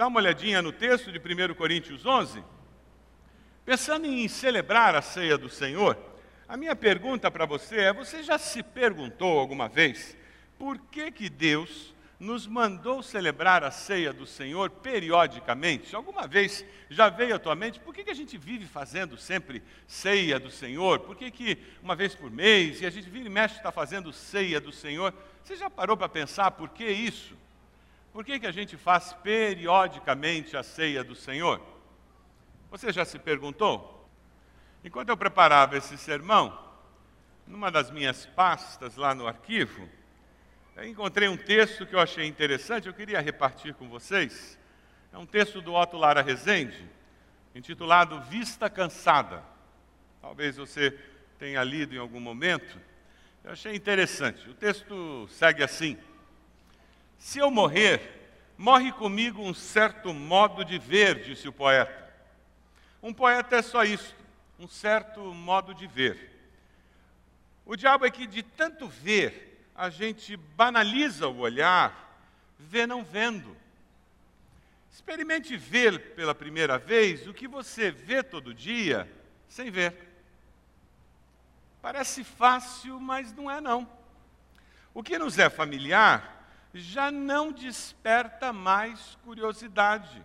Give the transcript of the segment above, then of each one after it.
dar uma olhadinha no texto de 1 Coríntios 11, pensando em celebrar a ceia do Senhor, a minha pergunta para você é: você já se perguntou alguma vez por que, que Deus nos mandou celebrar a ceia do Senhor periodicamente? Alguma vez já veio à tua mente por que, que a gente vive fazendo sempre ceia do Senhor? Por que, que uma vez por mês e a gente vira e mexe está fazendo ceia do Senhor? Você já parou para pensar por que isso? Por que, que a gente faz periodicamente a ceia do Senhor? Você já se perguntou? Enquanto eu preparava esse sermão, numa das minhas pastas lá no arquivo, eu encontrei um texto que eu achei interessante, eu queria repartir com vocês. É um texto do Otto Lara Rezende, intitulado Vista Cansada. Talvez você tenha lido em algum momento. Eu achei interessante. O texto segue assim: Se eu morrer, morre comigo um certo modo de ver, disse o poeta. Um poeta é só isso um certo modo de ver. O diabo é que de tanto ver, a gente banaliza o olhar, vê não vendo. Experimente ver pela primeira vez o que você vê todo dia sem ver. Parece fácil, mas não é não. O que nos é familiar já não desperta mais curiosidade.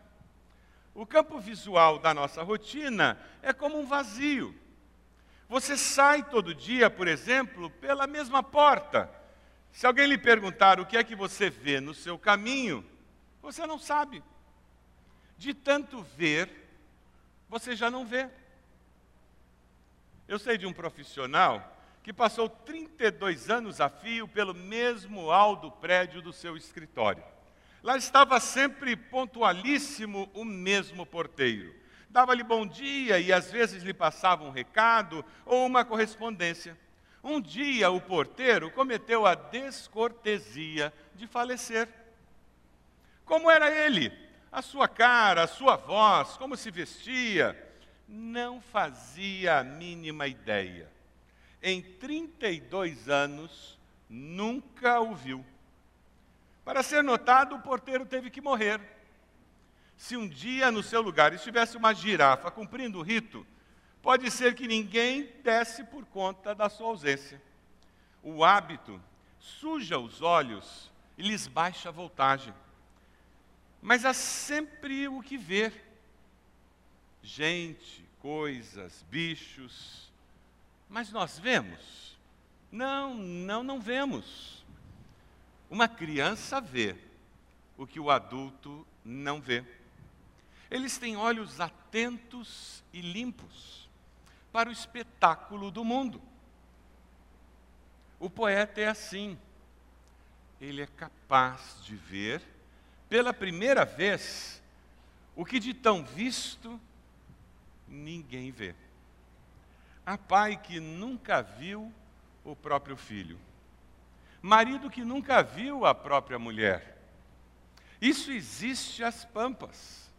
O campo visual da nossa rotina é como um vazio. Você sai todo dia, por exemplo, pela mesma porta. Se alguém lhe perguntar o que é que você vê no seu caminho, você não sabe. De tanto ver, você já não vê. Eu sei de um profissional que passou 32 anos a fio pelo mesmo hall do prédio do seu escritório. Lá estava sempre pontualíssimo o mesmo porteiro. Dava-lhe bom dia e às vezes lhe passava um recado ou uma correspondência. Um dia o porteiro cometeu a descortesia de falecer. Como era ele? A sua cara, a sua voz, como se vestia? Não fazia a mínima ideia. Em 32 anos, nunca o viu. Para ser notado, o porteiro teve que morrer. Se um dia no seu lugar estivesse uma girafa cumprindo o rito, pode ser que ninguém desse por conta da sua ausência. O hábito suja os olhos e lhes baixa a voltagem. Mas há sempre o que ver: gente, coisas, bichos. Mas nós vemos? Não, não, não vemos. Uma criança vê o que o adulto não vê. Eles têm olhos atentos e limpos para o espetáculo do mundo. O poeta é assim. Ele é capaz de ver, pela primeira vez, o que de tão visto ninguém vê. Há pai que nunca viu o próprio filho marido que nunca viu a própria mulher. Isso existe às pampas.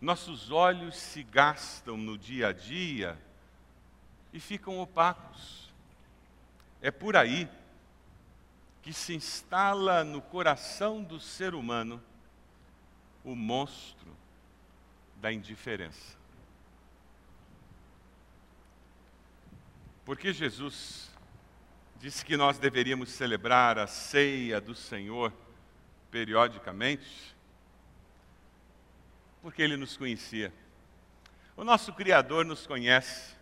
Nossos olhos se gastam no dia a dia e ficam opacos. É por aí que se instala no coração do ser humano o monstro da indiferença. Porque Jesus disse que nós deveríamos celebrar a ceia do Senhor periodicamente, porque Ele nos conhecia. O nosso Criador nos conhece.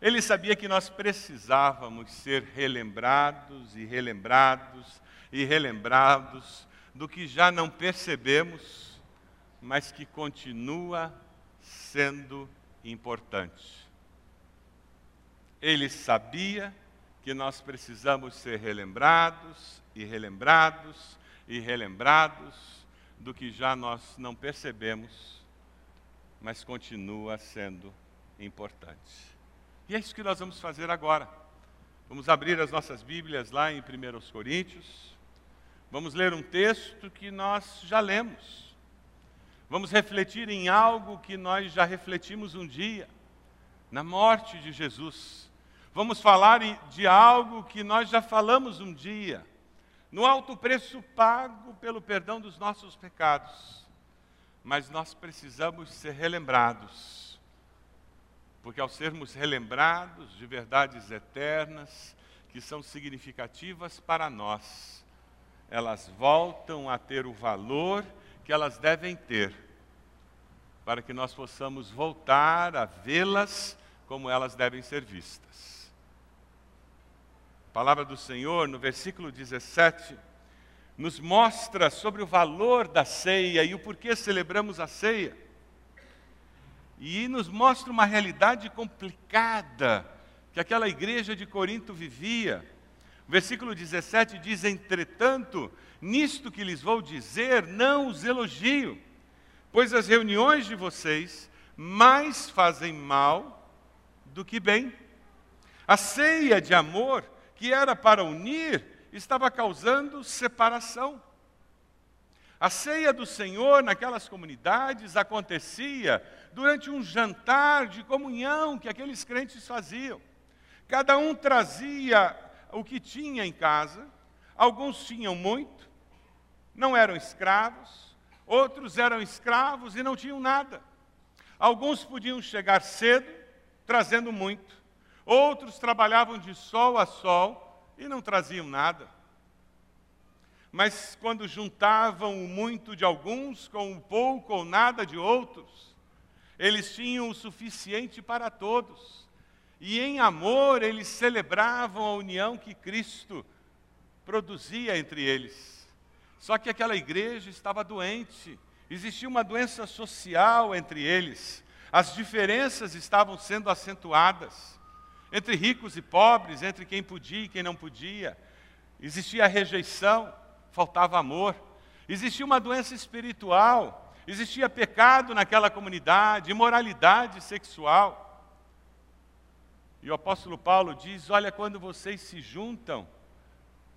Ele sabia que nós precisávamos ser relembrados e relembrados e relembrados do que já não percebemos, mas que continua sendo importante. Ele sabia que nós precisamos ser relembrados e relembrados e relembrados do que já nós não percebemos, mas continua sendo importante. E é isso que nós vamos fazer agora. Vamos abrir as nossas Bíblias lá em 1 Coríntios. Vamos ler um texto que nós já lemos. Vamos refletir em algo que nós já refletimos um dia, na morte de Jesus Vamos falar de algo que nós já falamos um dia, no alto preço pago pelo perdão dos nossos pecados. mas nós precisamos ser relembrados. Porque ao sermos relembrados de verdades eternas, que são significativas para nós, elas voltam a ter o valor que elas devem ter, para que nós possamos voltar a vê-las como elas devem ser vistas. Palavra do Senhor, no versículo 17, nos mostra sobre o valor da ceia e o porquê celebramos a ceia. E nos mostra uma realidade complicada que aquela igreja de Corinto vivia. O versículo 17 diz: Entretanto, nisto que lhes vou dizer, não os elogio, pois as reuniões de vocês mais fazem mal do que bem. A ceia de amor, que era para unir, estava causando separação. A ceia do Senhor naquelas comunidades acontecia durante um jantar de comunhão que aqueles crentes faziam. Cada um trazia o que tinha em casa, alguns tinham muito, não eram escravos, outros eram escravos e não tinham nada. Alguns podiam chegar cedo, trazendo muito, outros trabalhavam de sol a sol e não traziam nada. Mas quando juntavam o muito de alguns com o pouco ou nada de outros, eles tinham o suficiente para todos. E em amor eles celebravam a união que Cristo produzia entre eles. Só que aquela igreja estava doente, existia uma doença social entre eles, as diferenças estavam sendo acentuadas entre ricos e pobres, entre quem podia e quem não podia. Existia rejeição, faltava amor. Existia uma doença espiritual, existia pecado naquela comunidade, imoralidade sexual. E o apóstolo Paulo diz: Olha, quando vocês se juntam,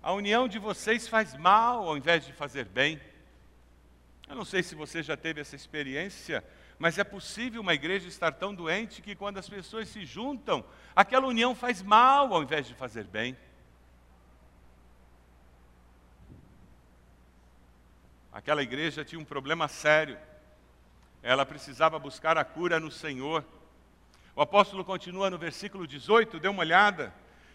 a união de vocês faz mal ao invés de fazer bem. Eu não sei se você já teve essa experiência, mas é possível uma igreja estar tão doente que quando as pessoas se juntam, aquela união faz mal ao invés de fazer bem. Aquela igreja tinha um problema sério. Ela precisava buscar a cura no Senhor. O apóstolo continua no versículo 18, dê uma olhada.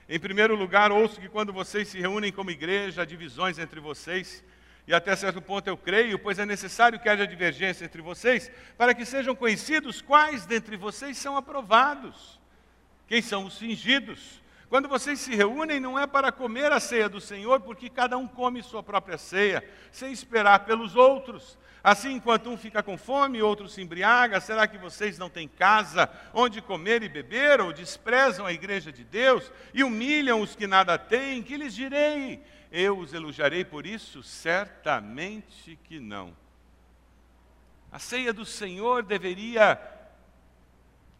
Em primeiro lugar, ouço que quando vocês se reúnem como igreja, há divisões entre vocês e até certo ponto eu creio, pois é necessário que haja divergência entre vocês, para que sejam conhecidos quais dentre vocês são aprovados, quem são os fingidos. Quando vocês se reúnem, não é para comer a ceia do Senhor, porque cada um come sua própria ceia, sem esperar pelos outros. Assim, enquanto um fica com fome, outro se embriaga, será que vocês não têm casa onde comer e beber, ou desprezam a igreja de Deus e humilham os que nada têm? Que lhes direi? eu os elogiarei por isso? Certamente que não. A ceia do Senhor deveria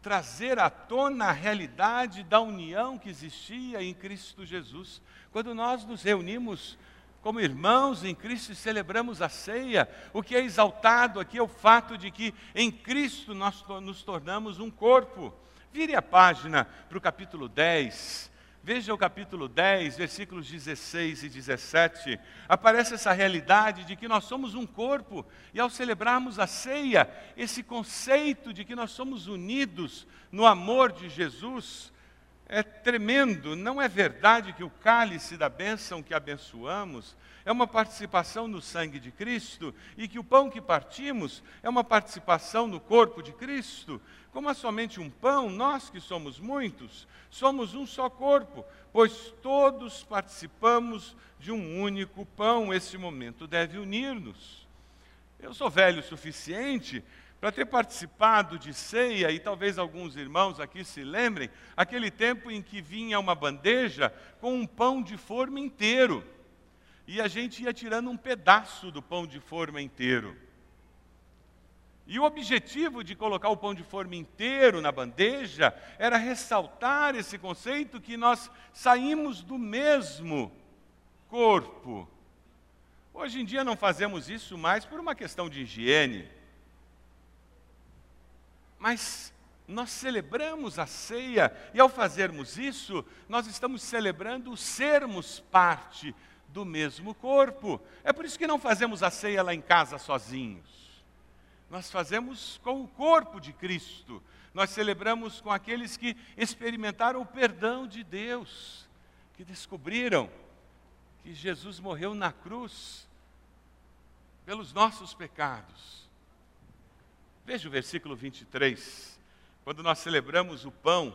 trazer à tona a realidade da união que existia em Cristo Jesus. Quando nós nos reunimos como irmãos em Cristo celebramos a ceia, o que é exaltado aqui é o fato de que em Cristo nós nos tornamos um corpo. Vire a página para o capítulo 10. Veja o capítulo 10, versículos 16 e 17. Aparece essa realidade de que nós somos um corpo, e ao celebrarmos a ceia, esse conceito de que nós somos unidos no amor de Jesus é tremendo. Não é verdade que o cálice da bênção que abençoamos é uma participação no sangue de Cristo e que o pão que partimos é uma participação no corpo de Cristo? Como há somente um pão, nós que somos muitos, somos um só corpo, pois todos participamos de um único pão. Esse momento deve unir-nos. Eu sou velho o suficiente para ter participado de ceia, e talvez alguns irmãos aqui se lembrem, aquele tempo em que vinha uma bandeja com um pão de forma inteiro, e a gente ia tirando um pedaço do pão de forma inteiro. E o objetivo de colocar o pão de forma inteiro na bandeja era ressaltar esse conceito que nós saímos do mesmo corpo. Hoje em dia não fazemos isso mais por uma questão de higiene. Mas nós celebramos a ceia e ao fazermos isso, nós estamos celebrando sermos parte do mesmo corpo. É por isso que não fazemos a ceia lá em casa sozinhos. nós fazemos com o corpo de Cristo. Nós celebramos com aqueles que experimentaram o perdão de Deus, que descobriram que Jesus morreu na cruz pelos nossos pecados. Veja o versículo 23. Quando nós celebramos o pão,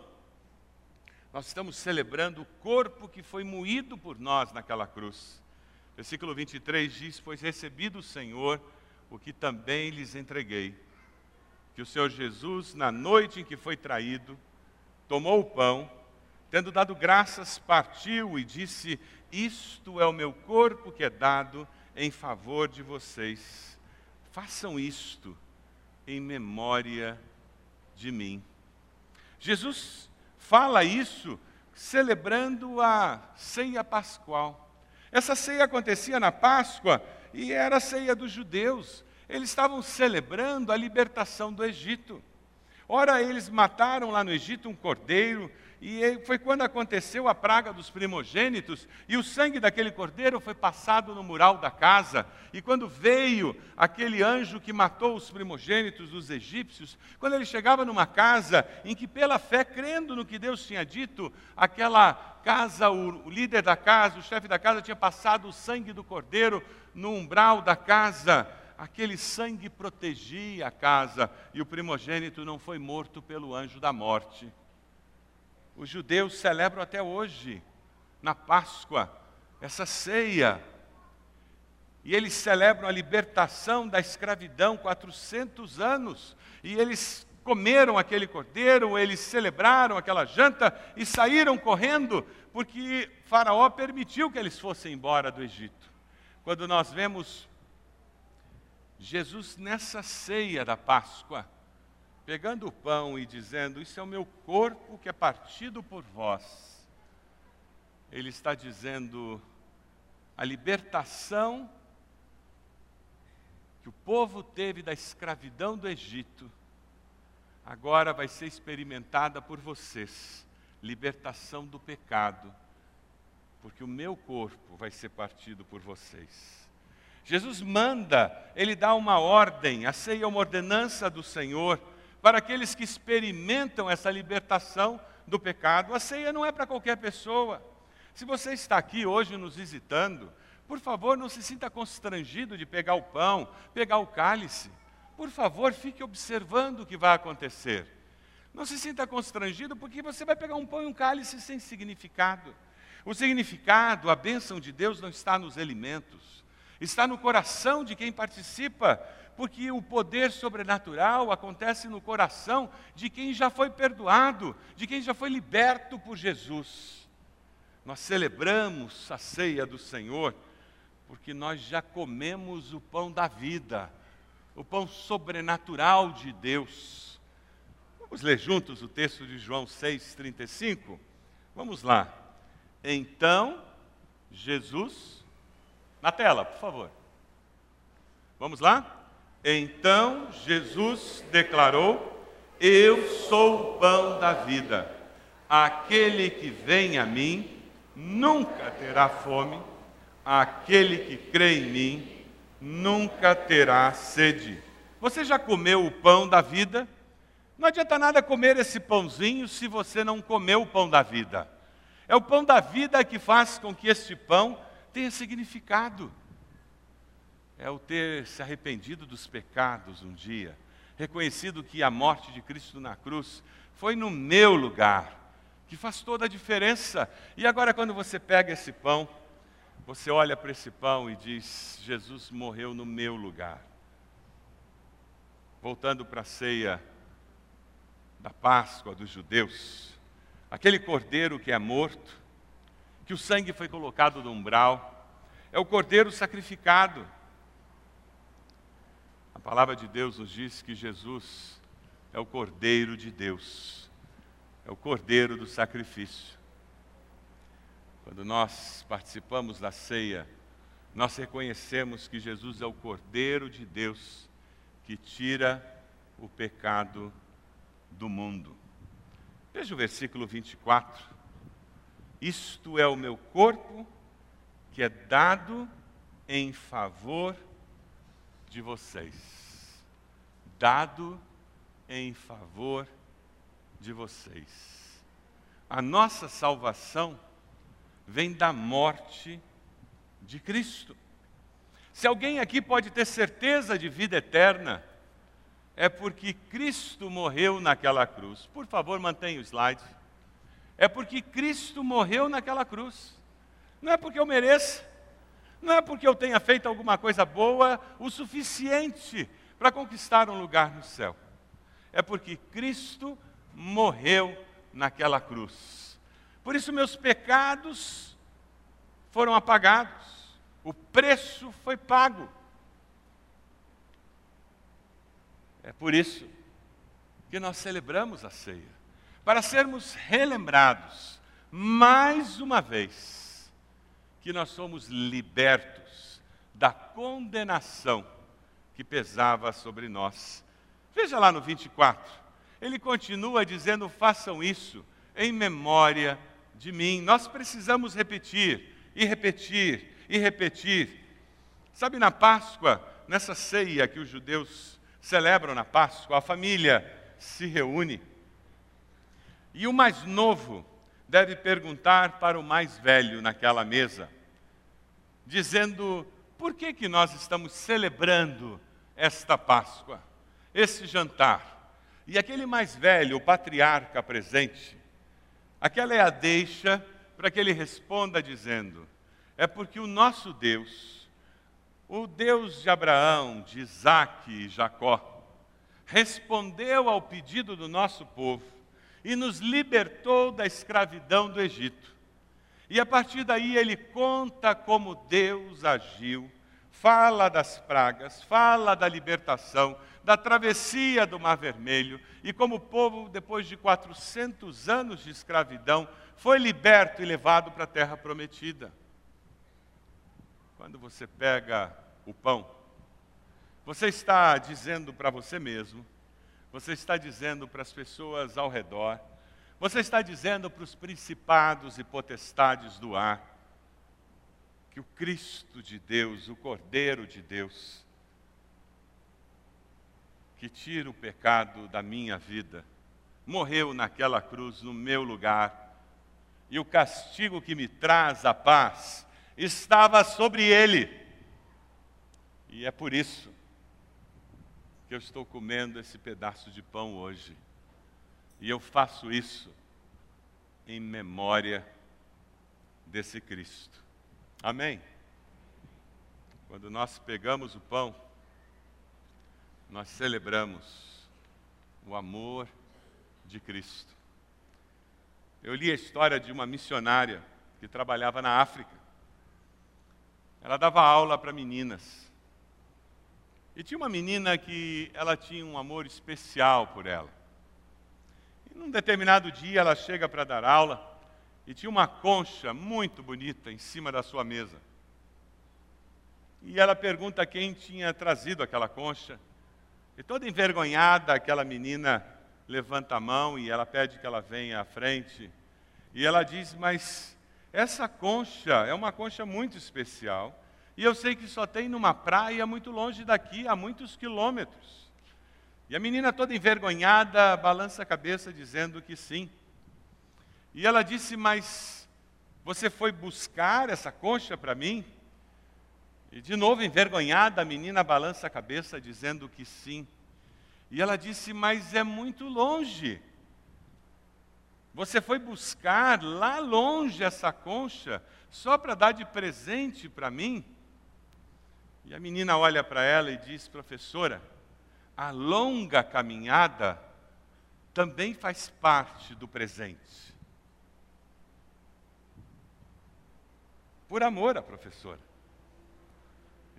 nós estamos celebrando o corpo que foi moído por nós naquela cruz. Versículo 23 diz: Pois recebi do Senhor o que também lhes entreguei. Que o Senhor Jesus, na noite em que foi traído, tomou o pão, tendo dado graças, partiu e disse: Isto é o meu corpo que é dado em favor de vocês. Façam isto em memória de mim. Jesus fala isso celebrando a ceia pascual. Essa ceia acontecia na Páscoa e era a ceia dos judeus. Eles estavam celebrando a libertação do Egito. Ora, eles mataram lá no Egito um cordeiro, e foi quando aconteceu a praga dos primogênitos, e o sangue daquele cordeiro foi passado no mural da casa. E quando veio aquele anjo que matou os primogênitos dos egípcios, quando ele chegava numa casa em que, pela fé, crendo no que Deus tinha dito, aquela casa, o líder da casa, o chefe da casa, tinha passado o sangue do cordeiro no umbral da casa, aquele sangue protegia a casa, e o primogênito não foi morto pelo anjo da morte os judeus celebram até hoje, na Páscoa, essa ceia. E eles celebram a libertação da escravidão, 400 anos. E eles comeram aquele cordeiro, eles celebraram aquela janta e saíram correndo, porque Faraó permitiu que eles fossem embora do Egito. Quando nós vemos Jesus nessa ceia da Páscoa, pegando o pão e dizendo: Isso é o meu corpo que é partido por vós. Ele está dizendo: a libertação que o povo teve da escravidão do Egito, agora vai ser experimentada por vocês libertação do pecado, porque o meu corpo vai ser partido por vocês. Jesus manda, ele dá uma ordem, a ceia é uma ordenança do Senhor para aqueles que experimentam essa libertação do pecado. A ceia não é para qualquer pessoa. Se você está aqui hoje nos visitando, por favor, não se sinta constrangido de pegar o pão, pegar o cálice. Por favor, fique observando o que vai acontecer. Não se sinta constrangido porque você vai pegar um pão e um cálice sem significado. O significado, a bênção de Deus não está nos alimentos, está no coração de quem participa porque o poder sobrenatural acontece no coração de quem já foi perdoado, de quem já foi liberto por Jesus. Nós celebramos a ceia do Senhor porque nós já comemos o pão da vida, o pão sobrenatural de Deus. Vamos ler juntos o texto de João 6,35? Vamos lá. Então, Jesus, na tela, por favor. Vamos lá? Então Jesus declarou: Eu sou o pão da vida. Aquele que vem a mim nunca terá fome, aquele que crê em mim nunca terá sede. Você já comeu o pão da vida? Não adianta nada comer esse pãozinho se você não comeu o pão da vida. É o pão da vida que faz com que este pão tenha significado é o ter se arrependido dos pecados um dia, reconhecido que a morte de Cristo na cruz foi no meu lugar, que faz toda a diferença. E agora, quando você pega esse pão, você olha para esse pão e diz: Jesus morreu no meu lugar. Voltando para a ceia da Páscoa dos judeus, aquele cordeiro que é morto, que o sangue foi colocado no umbral, é o cordeiro sacrificado a palavra de Deus nos diz que Jesus é o Cordeiro de Deus, é o Cordeiro do sacrifício. Quando nós participamos da ceia, nós reconhecemos que Jesus é o Cordeiro de Deus que tira o pecado do mundo. Veja o versículo 24. Isto é o meu corpo que é dado em favor de vocês. dado em favor de vocês. A nossa salvação vem da morte de Cristo. Se alguém aqui pode ter certeza de vida eterna, é porque Cristo morreu naquela cruz. Por favor, mantenha o slide. É porque Cristo morreu naquela cruz. Não é porque eu mereça, não é porque eu tenha feito alguma coisa boa o suficiente para conquistar um lugar no céu. É porque Cristo morreu naquela cruz. Por isso, meus pecados foram apagados, o preço foi pago. É por isso que nós celebramos a ceia para sermos relembrados mais uma vez que nós somos libertos da condenação que pesava sobre nós. Veja lá no 24, ele continua dizendo: façam isso em memória de mim. Nós precisamos repetir e repetir e repetir. Sabe, na Páscoa, nessa ceia que os judeus celebram na Páscoa, a família se reúne. E o mais novo deve perguntar para o mais velho naquela mesa, dizendo: por que, que nós estamos celebrando esta Páscoa, esse jantar? E aquele mais velho, o patriarca presente, aquela é a deixa para que ele responda dizendo: é porque o nosso Deus, o Deus de Abraão, de Isaac e Jacó, respondeu ao pedido do nosso povo e nos libertou da escravidão do Egito. E a partir daí ele conta como Deus agiu, fala das pragas, fala da libertação, da travessia do Mar Vermelho e como o povo, depois de 400 anos de escravidão, foi liberto e levado para a terra prometida. Quando você pega o pão, você está dizendo para você mesmo você está dizendo para as pessoas ao redor, você está dizendo para os principados e potestades do ar, que o Cristo de Deus, o Cordeiro de Deus, que tira o pecado da minha vida, morreu naquela cruz no meu lugar, e o castigo que me traz a paz estava sobre ele. E é por isso que eu estou comendo esse pedaço de pão hoje. E eu faço isso em memória desse Cristo. Amém? Quando nós pegamos o pão, nós celebramos o amor de Cristo. Eu li a história de uma missionária que trabalhava na África. Ela dava aula para meninas. E tinha uma menina que ela tinha um amor especial por ela. Num determinado dia ela chega para dar aula e tinha uma concha muito bonita em cima da sua mesa. E ela pergunta quem tinha trazido aquela concha. E toda envergonhada, aquela menina levanta a mão e ela pede que ela venha à frente. E ela diz: Mas essa concha é uma concha muito especial e eu sei que só tem numa praia muito longe daqui, a muitos quilômetros. E a menina toda envergonhada balança a cabeça dizendo que sim. E ela disse: Mas você foi buscar essa concha para mim? E de novo envergonhada, a menina balança a cabeça dizendo que sim. E ela disse: Mas é muito longe. Você foi buscar lá longe essa concha só para dar de presente para mim? E a menina olha para ela e diz: professora, a longa caminhada também faz parte do presente. Por amor à professora.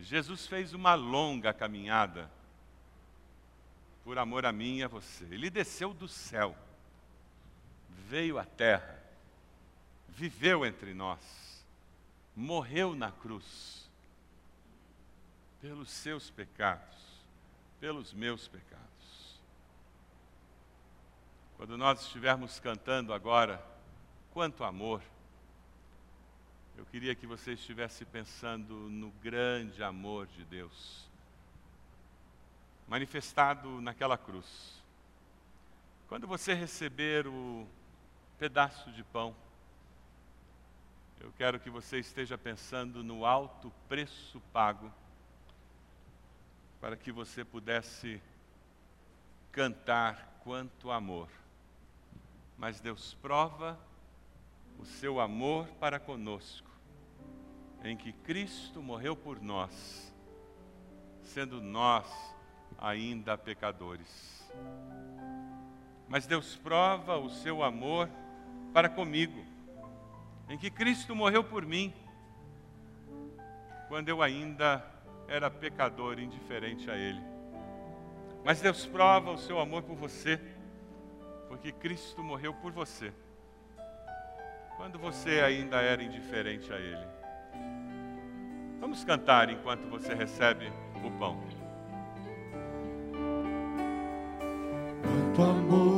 Jesus fez uma longa caminhada por amor a mim e a você. Ele desceu do céu, veio à terra, viveu entre nós, morreu na cruz pelos seus pecados, pelos meus pecados. Quando nós estivermos cantando agora, quanto amor, eu queria que você estivesse pensando no grande amor de Deus, manifestado naquela cruz. Quando você receber o pedaço de pão, eu quero que você esteja pensando no alto preço pago para que você pudesse cantar quanto amor. Mas Deus prova o seu amor para conosco, em que Cristo morreu por nós, sendo nós ainda pecadores. Mas Deus prova o seu amor para comigo, em que Cristo morreu por mim, quando eu ainda era pecador, indiferente a Ele. Mas Deus prova o seu amor por você, porque Cristo morreu por você, quando você ainda era indiferente a Ele. Vamos cantar enquanto você recebe o pão. Quanto amor.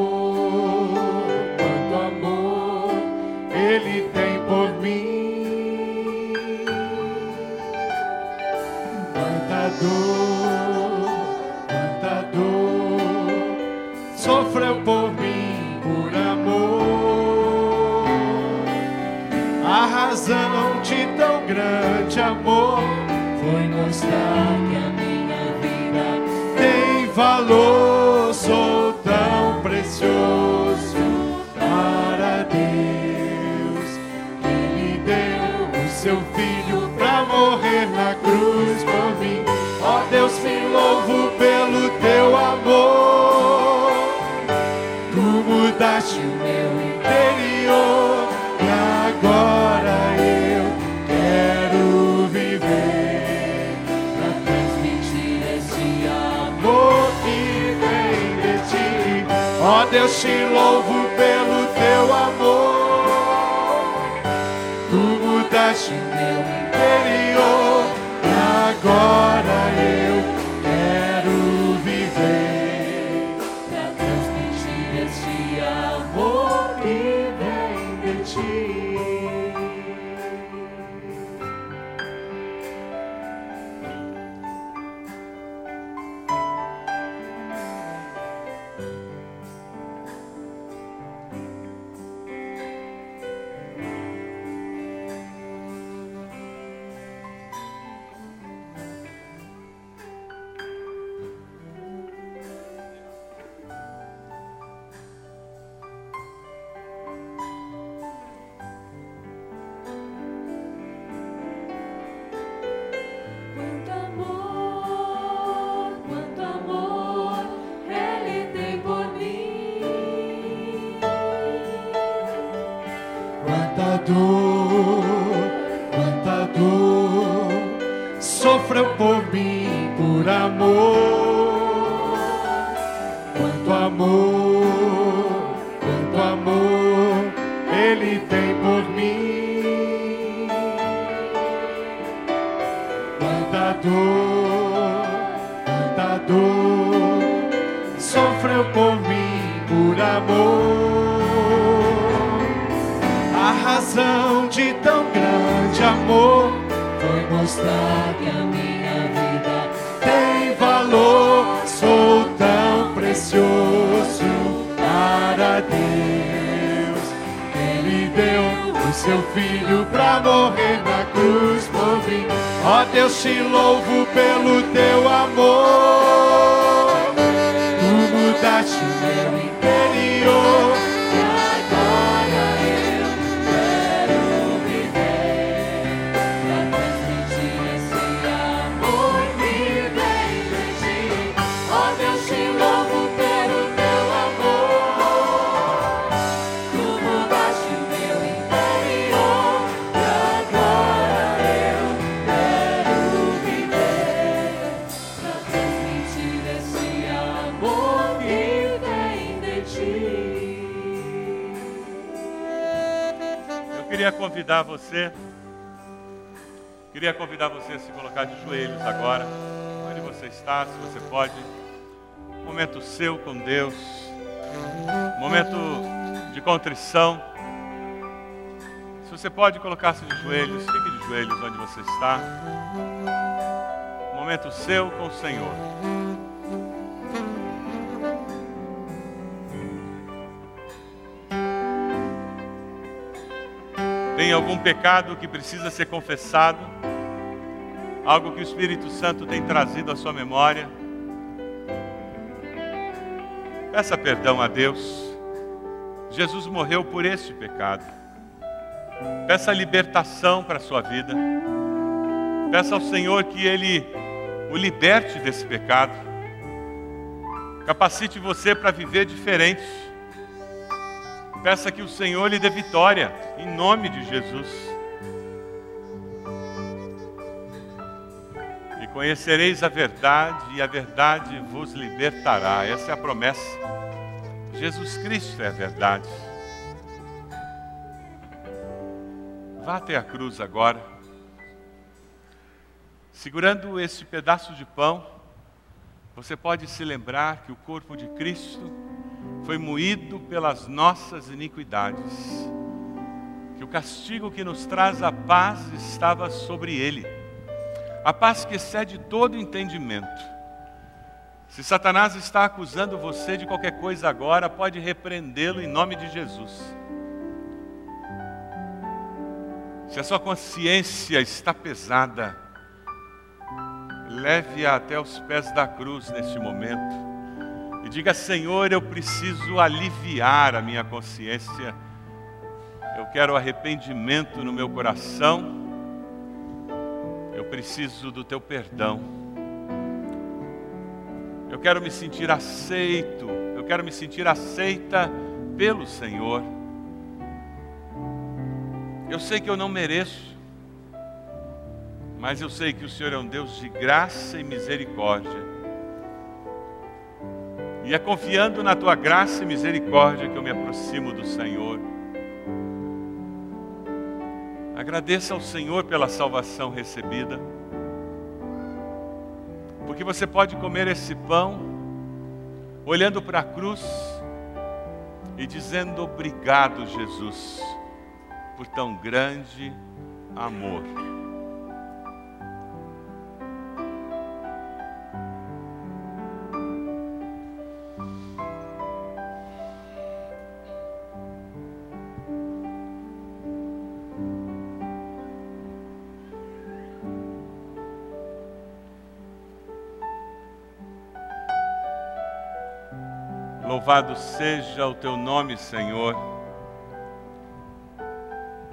amor foi mostrar que a minha vida tem valor. Deus, te louvo pelo teu amor. louvo pelo teu amor. Tu mudaste meu convidar você, queria convidar você a se colocar de joelhos agora, onde você está, se você pode. Momento seu com Deus, momento de contrição. Se você pode colocar-se de joelhos, fique de joelhos onde você está. Momento seu com o Senhor. Tem algum pecado que precisa ser confessado? Algo que o Espírito Santo tem trazido à sua memória? Peça perdão a Deus. Jesus morreu por este pecado. Peça libertação para a sua vida. Peça ao Senhor que Ele o liberte desse pecado. Capacite você para viver diferente. Peça que o Senhor lhe dê vitória, em nome de Jesus. E conhecereis a verdade, e a verdade vos libertará. Essa é a promessa. Jesus Cristo é a verdade. Vá até a cruz agora, segurando esse pedaço de pão. Você pode se lembrar que o corpo de Cristo foi moído pelas nossas iniquidades, que o castigo que nos traz a paz estava sobre ele, a paz que excede todo entendimento. Se Satanás está acusando você de qualquer coisa agora, pode repreendê-lo em nome de Jesus. Se a sua consciência está pesada, leve-a até os pés da cruz neste momento e diga: Senhor, eu preciso aliviar a minha consciência. Eu quero arrependimento no meu coração. Eu preciso do teu perdão. Eu quero me sentir aceito. Eu quero me sentir aceita pelo Senhor. Eu sei que eu não mereço, mas eu sei que o Senhor é um Deus de graça e misericórdia. E é confiando na tua graça e misericórdia que eu me aproximo do Senhor. Agradeça ao Senhor pela salvação recebida porque você pode comer esse pão olhando para a cruz e dizendo obrigado, Jesus, por tão grande amor. Louvado seja o teu nome, Senhor.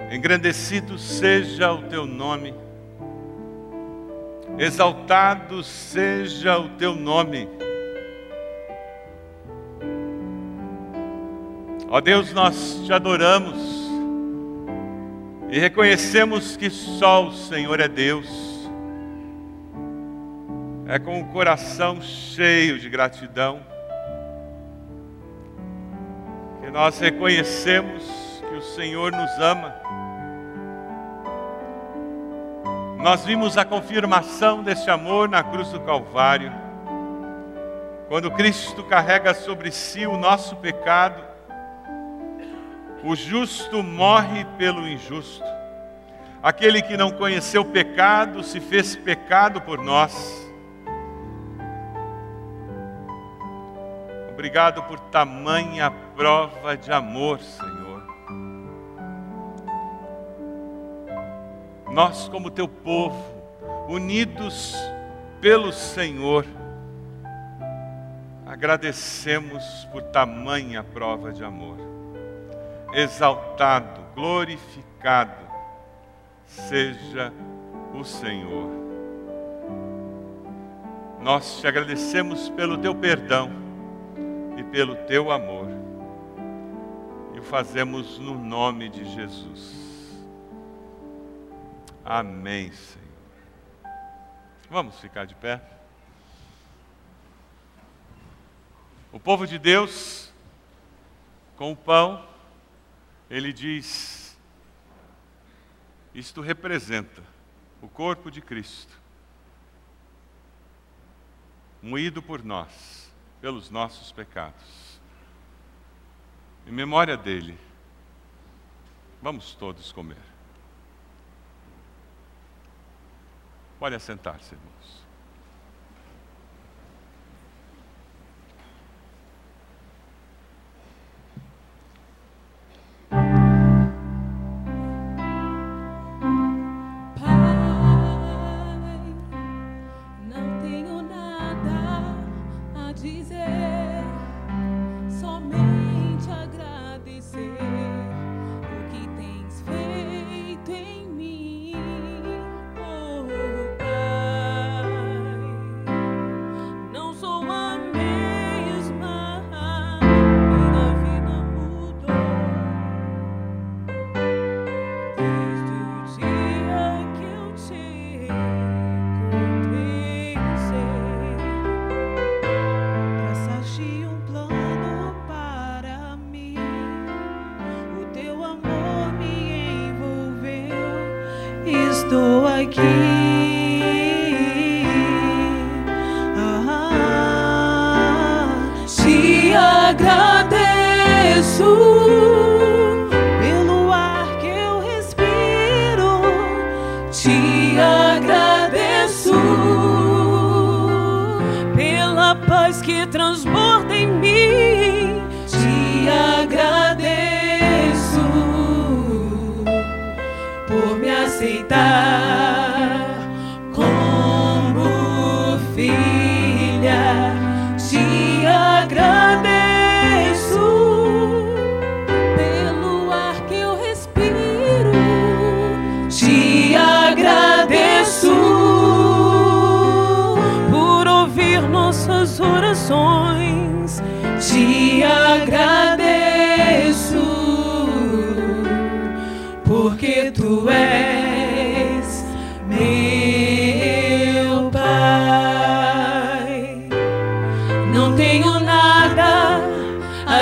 Engrandecido seja o teu nome. Exaltado seja o teu nome. Ó Deus, nós te adoramos e reconhecemos que só o Senhor é Deus. É com o coração cheio de gratidão nós reconhecemos que o Senhor nos ama. Nós vimos a confirmação desse amor na cruz do Calvário, quando Cristo carrega sobre si o nosso pecado, o justo morre pelo injusto, aquele que não conheceu pecado se fez pecado por nós Obrigado por tamanha prova de amor, Senhor. Nós, como teu povo, unidos pelo Senhor, agradecemos por tamanha prova de amor. Exaltado, glorificado seja o Senhor. Nós te agradecemos pelo teu perdão e pelo teu amor. E o fazemos no nome de Jesus. Amém, Senhor. Vamos ficar de pé. O povo de Deus, com o pão, ele diz: Isto representa o corpo de Cristo, moído por nós, pelos nossos pecados. Em memória dele, vamos todos comer. Pode assentar-se, irmãos.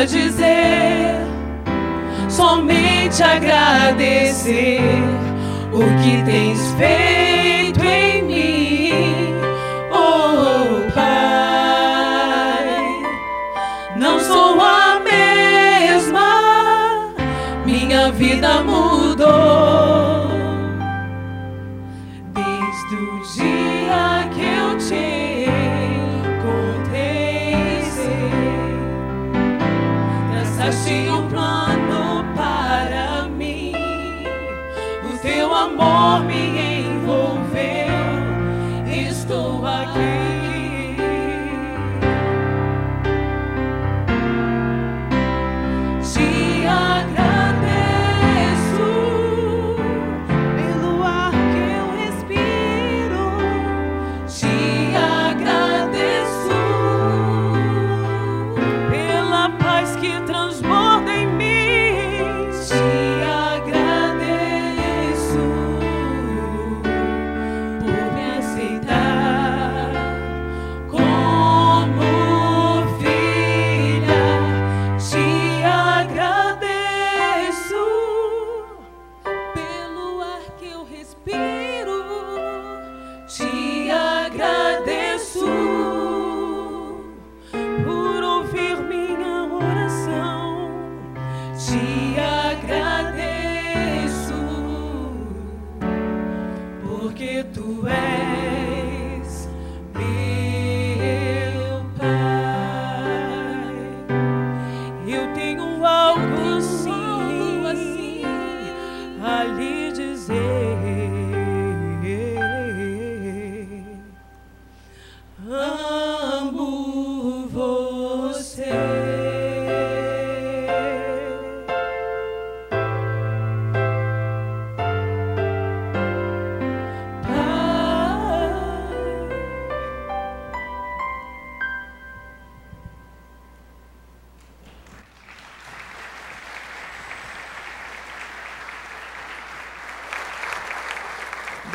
Dizer, somente agradecer o que tens feito em mim, oh Pai. Não sou a mesma, minha vida mudou.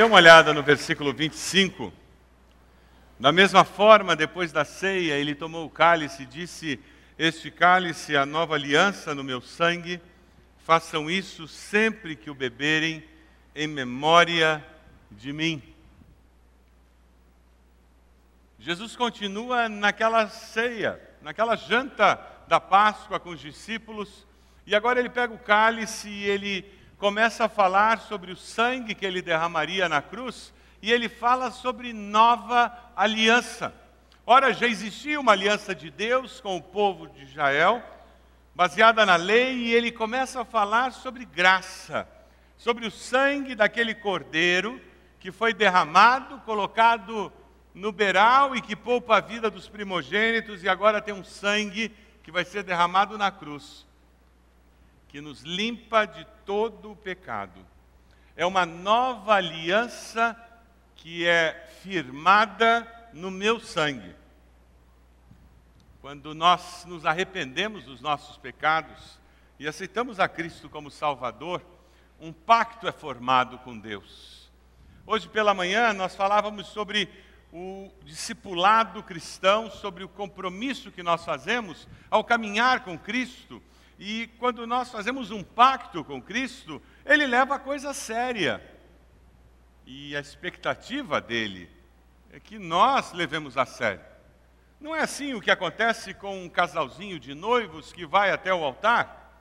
Dê uma olhada no versículo 25. Da mesma forma, depois da ceia, ele tomou o cálice e disse: Este cálice é a nova aliança no meu sangue. Façam isso sempre que o beberem, em memória de mim. Jesus continua naquela ceia, naquela janta da Páscoa com os discípulos, e agora ele pega o cálice e ele começa a falar sobre o sangue que ele derramaria na cruz, e ele fala sobre nova aliança. Ora, já existia uma aliança de Deus com o povo de Israel, baseada na lei, e ele começa a falar sobre graça, sobre o sangue daquele cordeiro que foi derramado, colocado no beral e que poupa a vida dos primogênitos, e agora tem um sangue que vai ser derramado na cruz, que nos limpa de todo o pecado. É uma nova aliança que é firmada no meu sangue. Quando nós nos arrependemos dos nossos pecados e aceitamos a Cristo como Salvador, um pacto é formado com Deus. Hoje pela manhã nós falávamos sobre o discipulado cristão, sobre o compromisso que nós fazemos ao caminhar com Cristo. E quando nós fazemos um pacto com Cristo, ele leva a coisa séria. E a expectativa dele é que nós levemos a sério. Não é assim o que acontece com um casalzinho de noivos que vai até o altar?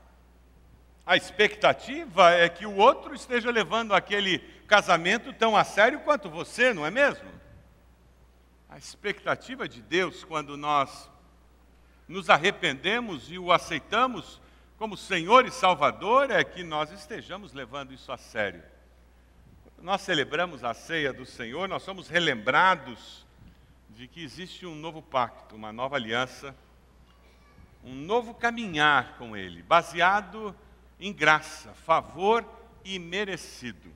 A expectativa é que o outro esteja levando aquele casamento tão a sério quanto você, não é mesmo? A expectativa de Deus quando nós nos arrependemos e o aceitamos como Senhor e Salvador é que nós estejamos levando isso a sério. Nós celebramos a ceia do Senhor, nós somos relembrados de que existe um novo pacto, uma nova aliança, um novo caminhar com Ele, baseado em graça, favor e merecido.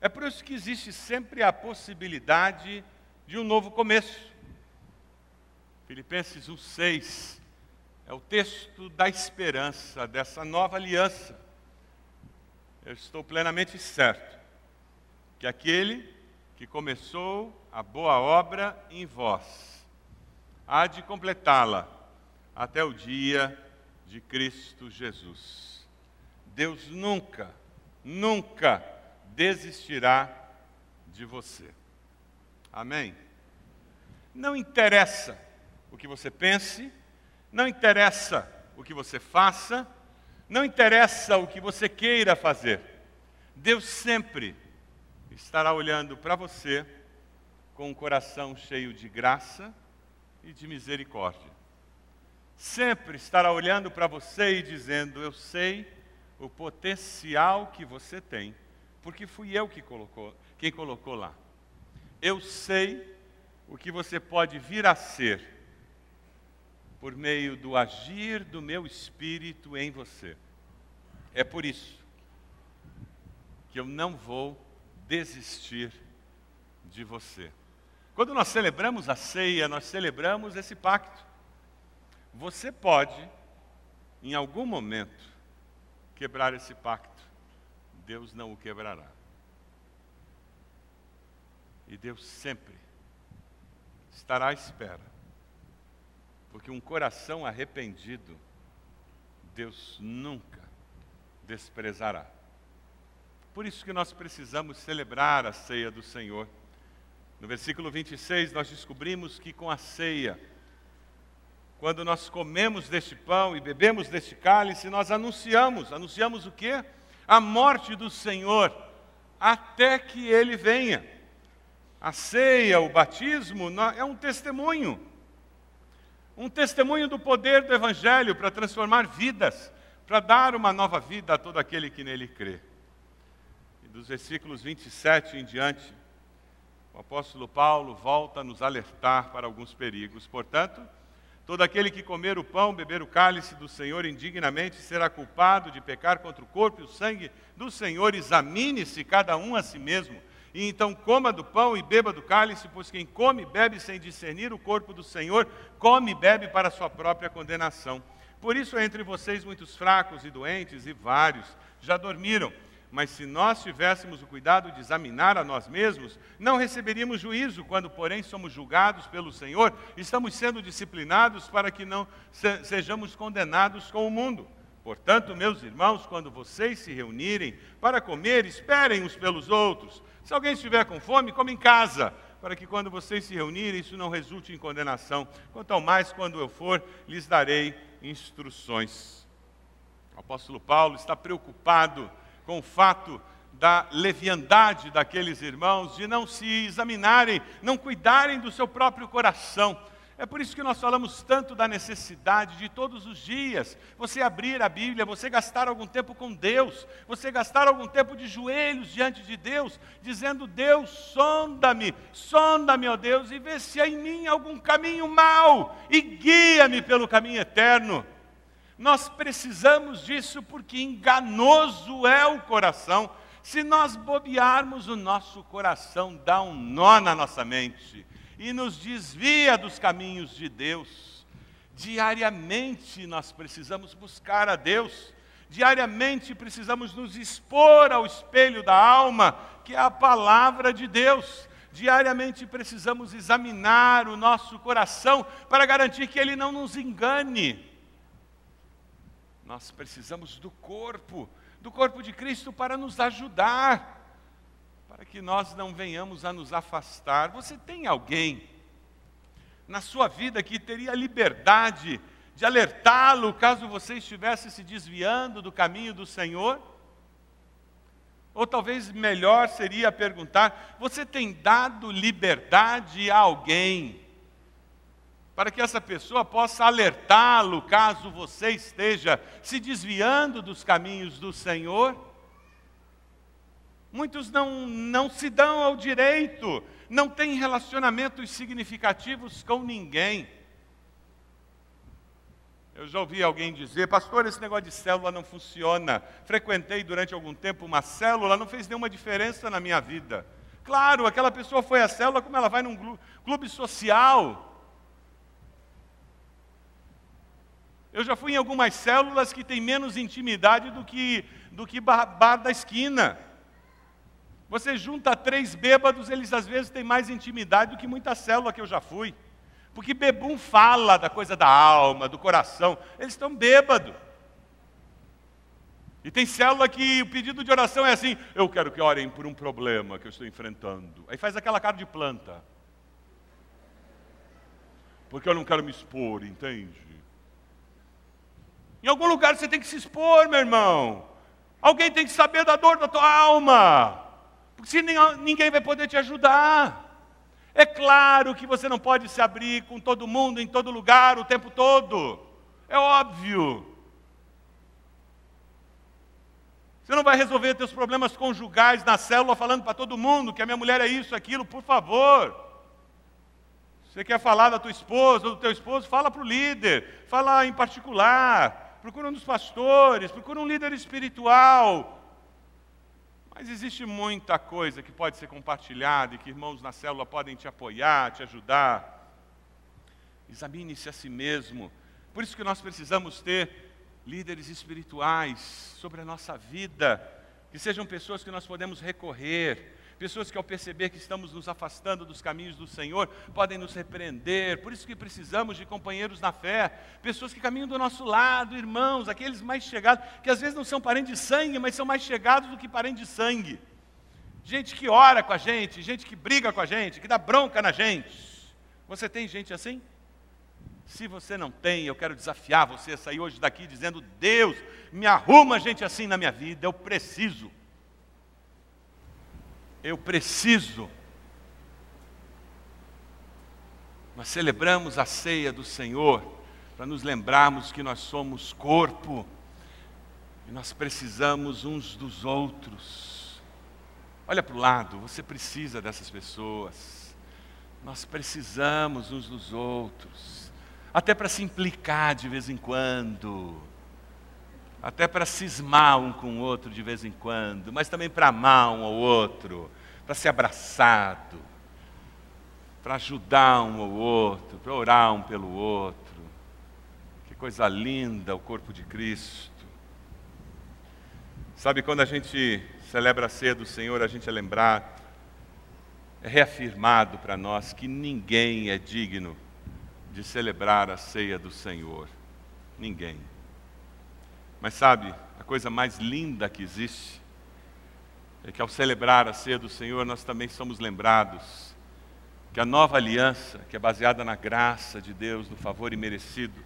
É por isso que existe sempre a possibilidade de de um novo começo. Filipenses 1,6 é o texto da esperança, dessa nova aliança. Eu estou plenamente certo que aquele que começou a boa obra em vós há de completá-la até o dia de Cristo Jesus. Deus nunca, nunca desistirá de você. Amém? Não interessa o que você pense, não interessa o que você faça, não interessa o que você queira fazer. Deus sempre estará olhando para você com um coração cheio de graça e de misericórdia. Sempre estará olhando para você e dizendo: Eu sei o potencial que você tem, porque fui eu que colocou, quem colocou lá. Eu sei o que você pode vir a ser por meio do agir do meu espírito em você. É por isso que eu não vou desistir de você. Quando nós celebramos a ceia, nós celebramos esse pacto. Você pode, em algum momento, quebrar esse pacto. Deus não o quebrará. E Deus sempre estará à espera. Porque um coração arrependido, Deus nunca desprezará. Por isso que nós precisamos celebrar a ceia do Senhor. No versículo 26, nós descobrimos que com a ceia, quando nós comemos deste pão e bebemos deste cálice, nós anunciamos, anunciamos o quê? A morte do Senhor, até que ele venha. A ceia, o batismo, é um testemunho. Um testemunho do poder do Evangelho para transformar vidas, para dar uma nova vida a todo aquele que nele crê. E dos versículos 27 em diante, o apóstolo Paulo volta a nos alertar para alguns perigos. Portanto, todo aquele que comer o pão, beber o cálice do Senhor indignamente será culpado de pecar contra o corpo e o sangue do Senhor. Examine-se cada um a si mesmo e então coma do pão e beba do cálice, pois quem come e bebe sem discernir o corpo do Senhor, come e bebe para sua própria condenação. Por isso, entre vocês muitos fracos e doentes, e vários já dormiram. Mas se nós tivéssemos o cuidado de examinar a nós mesmos, não receberíamos juízo, quando, porém, somos julgados pelo Senhor, estamos sendo disciplinados para que não sejamos condenados com o mundo. Portanto, meus irmãos, quando vocês se reunirem para comer, esperem uns pelos outros. Se alguém estiver com fome, come em casa, para que quando vocês se reunirem, isso não resulte em condenação. Quanto ao mais, quando eu for, lhes darei instruções. O apóstolo Paulo está preocupado com o fato da leviandade daqueles irmãos, de não se examinarem, não cuidarem do seu próprio coração. É por isso que nós falamos tanto da necessidade de todos os dias você abrir a Bíblia, você gastar algum tempo com Deus, você gastar algum tempo de joelhos diante de Deus, dizendo: Deus, sonda-me, sonda-me, ó Deus, e vê se há em mim algum caminho mau e guia-me pelo caminho eterno. Nós precisamos disso porque enganoso é o coração. Se nós bobearmos, o nosso coração dá um nó na nossa mente e nos desvia dos caminhos de Deus. Diariamente nós precisamos buscar a Deus. Diariamente precisamos nos expor ao espelho da alma, que é a palavra de Deus. Diariamente precisamos examinar o nosso coração para garantir que ele não nos engane. Nós precisamos do corpo, do corpo de Cristo para nos ajudar, para que nós não venhamos a nos afastar. Você tem alguém na sua vida que teria liberdade de alertá-lo caso você estivesse se desviando do caminho do Senhor? Ou talvez melhor seria perguntar: você tem dado liberdade a alguém para que essa pessoa possa alertá-lo caso você esteja se desviando dos caminhos do Senhor. Muitos não, não se dão ao direito, não têm relacionamentos significativos com ninguém. Eu já ouvi alguém dizer, pastor, esse negócio de célula não funciona. Frequentei durante algum tempo uma célula, não fez nenhuma diferença na minha vida. Claro, aquela pessoa foi à célula como ela vai num clube social. Eu já fui em algumas células que têm menos intimidade do que, do que bar, bar da esquina. Você junta três bêbados, eles às vezes têm mais intimidade do que muita célula que eu já fui. Porque bebum fala da coisa da alma, do coração. Eles estão bêbados. E tem célula que o pedido de oração é assim: eu quero que orem por um problema que eu estou enfrentando. Aí faz aquela cara de planta. Porque eu não quero me expor, entende? Em algum lugar você tem que se expor, meu irmão. Alguém tem que saber da dor da tua alma. Porque se ninguém vai poder te ajudar. É claro que você não pode se abrir com todo mundo, em todo lugar, o tempo todo. É óbvio. Você não vai resolver teus problemas conjugais na célula falando para todo mundo que a minha mulher é isso, aquilo, por favor. Você quer falar da tua esposa ou do teu esposo, fala para o líder, fala em particular procura um dos pastores, procura um líder espiritual. Mas existe muita coisa que pode ser compartilhada e que irmãos na célula podem te apoiar, te ajudar. Examine-se a si mesmo. Por isso que nós precisamos ter líderes espirituais sobre a nossa vida, que sejam pessoas que nós podemos recorrer, Pessoas que, ao perceber que estamos nos afastando dos caminhos do Senhor, podem nos repreender. Por isso que precisamos de companheiros na fé. Pessoas que caminham do nosso lado, irmãos, aqueles mais chegados, que às vezes não são parentes de sangue, mas são mais chegados do que parentes de sangue. Gente que ora com a gente, gente que briga com a gente, que dá bronca na gente. Você tem gente assim? Se você não tem, eu quero desafiar você a sair hoje daqui dizendo: Deus, me arruma gente assim na minha vida, eu preciso eu preciso. Nós celebramos a ceia do Senhor para nos lembrarmos que nós somos corpo e nós precisamos uns dos outros. Olha para o lado, você precisa dessas pessoas. Nós precisamos uns dos outros, até para se implicar de vez em quando, até para cismar um com o outro de vez em quando, mas também para amar um ao outro, para ser abraçado, para ajudar um ao outro, para orar um pelo outro. Que coisa linda o corpo de Cristo. Sabe, quando a gente celebra a ceia do Senhor, a gente é lembrado, é reafirmado para nós que ninguém é digno de celebrar a ceia do Senhor. Ninguém. Mas sabe, a coisa mais linda que existe é que ao celebrar a ceia do Senhor, nós também somos lembrados que a nova aliança, que é baseada na graça de Deus, no favor imerecido,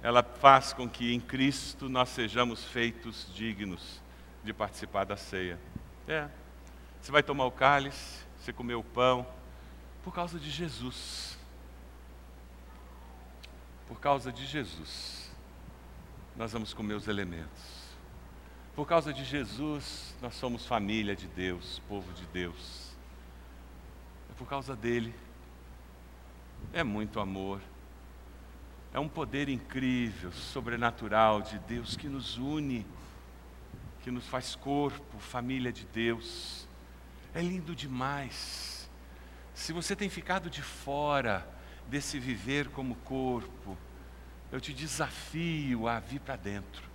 ela faz com que em Cristo nós sejamos feitos dignos de participar da ceia. É. Você vai tomar o cálice, você comer o pão, por causa de Jesus. Por causa de Jesus, nós vamos comer os elementos. Por causa de Jesus, nós somos família de Deus, povo de Deus. É por causa dele. É muito amor. É um poder incrível, sobrenatural de Deus que nos une, que nos faz corpo, família de Deus. É lindo demais. Se você tem ficado de fora desse viver como corpo, eu te desafio a vir para dentro.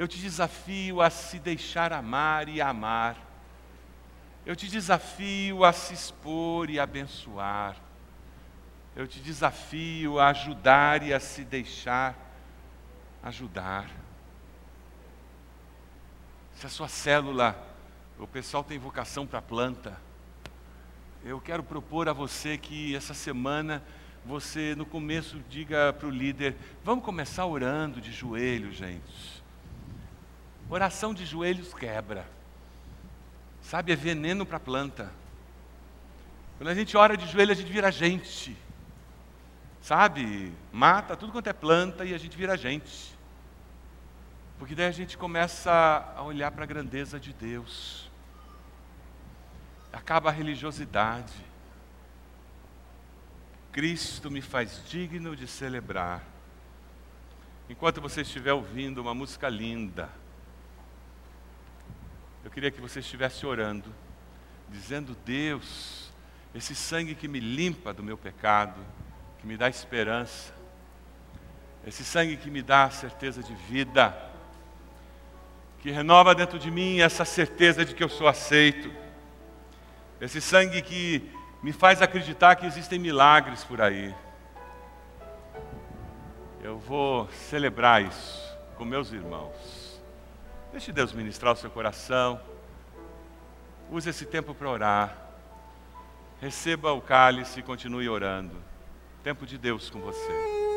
Eu te desafio a se deixar amar e amar. Eu te desafio a se expor e abençoar. Eu te desafio a ajudar e a se deixar ajudar. Se a sua célula, o pessoal tem vocação para planta, eu quero propor a você que essa semana você no começo diga para o líder: vamos começar orando de joelho, gente. Oração de joelhos quebra. Sabe, é veneno para a planta. Quando a gente ora de joelho, a gente vira gente. Sabe? Mata tudo quanto é planta e a gente vira gente. Porque daí a gente começa a olhar para a grandeza de Deus. Acaba a religiosidade. Cristo me faz digno de celebrar. Enquanto você estiver ouvindo uma música linda, eu queria que você estivesse orando, dizendo: Deus, esse sangue que me limpa do meu pecado, que me dá esperança, esse sangue que me dá certeza de vida, que renova dentro de mim essa certeza de que eu sou aceito, esse sangue que me faz acreditar que existem milagres por aí. Eu vou celebrar isso com meus irmãos. Deixe Deus ministrar o seu coração. Use esse tempo para orar. Receba o cálice e continue orando. Tempo de Deus com você.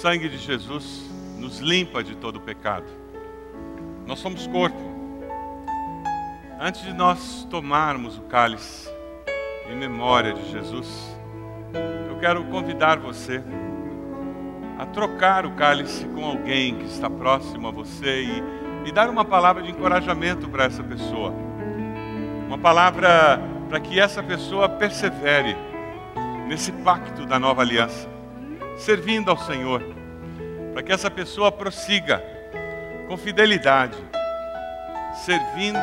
Sangue de Jesus nos limpa de todo pecado. Nós somos corpo. Antes de nós tomarmos o cálice em memória de Jesus, eu quero convidar você a trocar o cálice com alguém que está próximo a você e, e dar uma palavra de encorajamento para essa pessoa. Uma palavra para que essa pessoa persevere nesse pacto da nova aliança, servindo ao Senhor, para que essa pessoa prossiga com fidelidade, servindo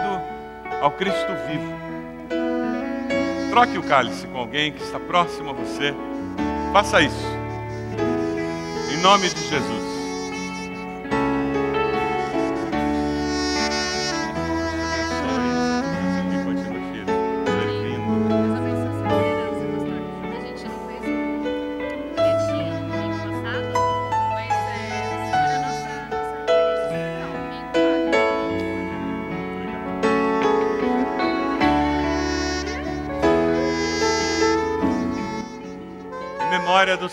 ao Cristo vivo. Troque o cálice com alguém que está próximo a você. Faça isso. Em nome de Jesus.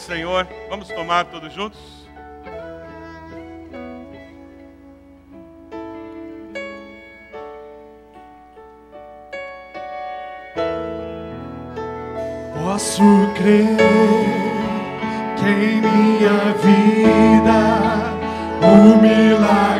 Senhor, vamos tomar todos juntos? Posso crer que em minha vida o milagre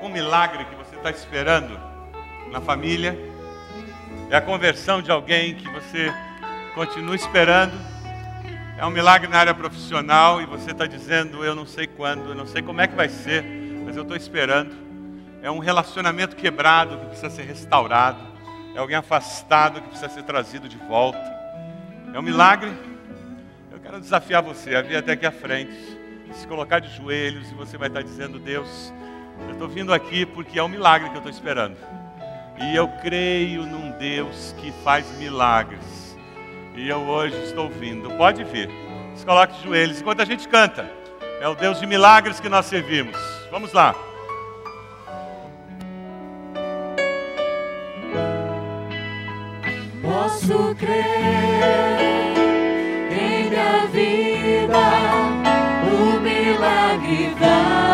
algum milagre que você está esperando na família? É a conversão de alguém que você continua esperando? É um milagre na área profissional e você está dizendo: Eu não sei quando, eu não sei como é que vai ser, mas eu estou esperando. É um relacionamento quebrado que precisa ser restaurado. É alguém afastado que precisa ser trazido de volta. É um milagre. Eu quero desafiar você a vir até aqui à frente, se colocar de joelhos e você vai estar dizendo: Deus, eu estou vindo aqui porque é um milagre que eu estou esperando. E eu creio num Deus que faz milagres. E eu hoje estou vindo. Pode vir. Se coloque de joelhos enquanto a gente canta. É o Deus de milagres que nós servimos. Vamos lá. Posso crer em minha vida, o milagre vai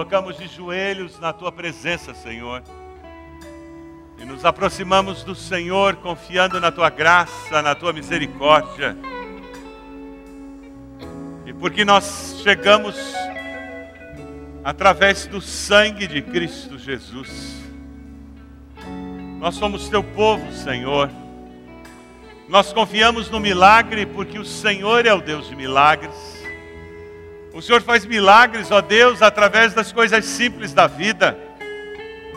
colocamos de joelhos na tua presença, Senhor. E nos aproximamos do Senhor confiando na tua graça, na tua misericórdia. E porque nós chegamos através do sangue de Cristo Jesus. Nós somos teu povo, Senhor. Nós confiamos no milagre porque o Senhor é o Deus de milagres. O Senhor faz milagres, ó Deus, através das coisas simples da vida.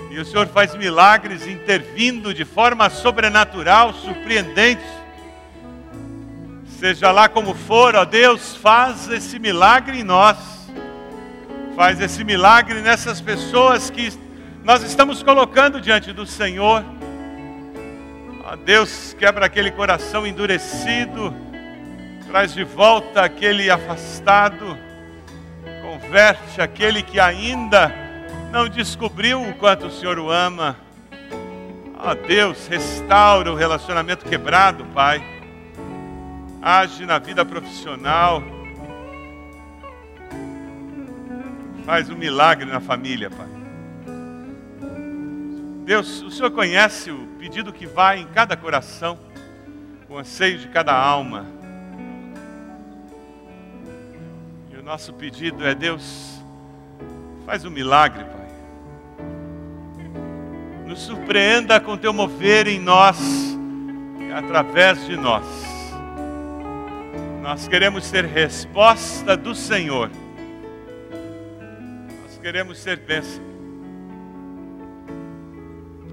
E o Senhor faz milagres intervindo de forma sobrenatural, surpreendente. Seja lá como for, ó Deus, faz esse milagre em nós. Faz esse milagre nessas pessoas que nós estamos colocando diante do Senhor. Ó Deus, quebra aquele coração endurecido, traz de volta aquele afastado, converte aquele que ainda não descobriu o quanto o Senhor o ama. Ó Deus, restaura o relacionamento quebrado, Pai. Age na vida profissional. Faz um milagre na família, Pai. Deus, o Senhor conhece o pedido que vai em cada coração, o anseio de cada alma. O nosso pedido é: Deus, faz um milagre, Pai. Nos surpreenda com teu mover em nós e através de nós. Nós queremos ser resposta do Senhor. Nós queremos ser bênção.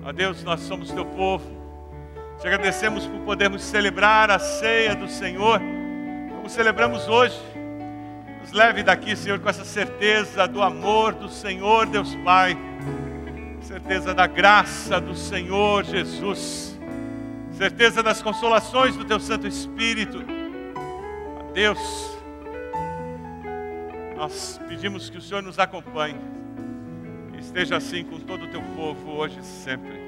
Ó Deus, nós somos teu povo. Te agradecemos por podermos celebrar a ceia do Senhor, como celebramos hoje. Nos leve daqui, Senhor, com essa certeza do amor do Senhor, Deus Pai, certeza da graça do Senhor Jesus, certeza das consolações do Teu Santo Espírito. Ó Deus, nós pedimos que o Senhor nos acompanhe. Esteja assim com todo o teu povo hoje e sempre.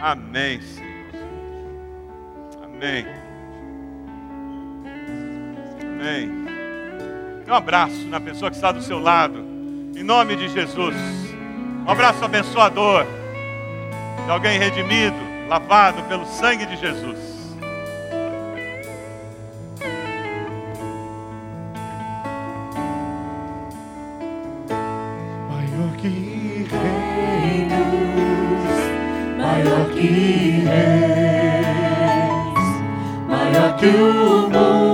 Amém, Senhor. Amém. Amém. Um abraço na pessoa que está do seu lado. Em nome de Jesus. Um abraço abençoador. De alguém redimido, lavado pelo sangue de Jesus. Que reinos, maior que reis, maior que o mundo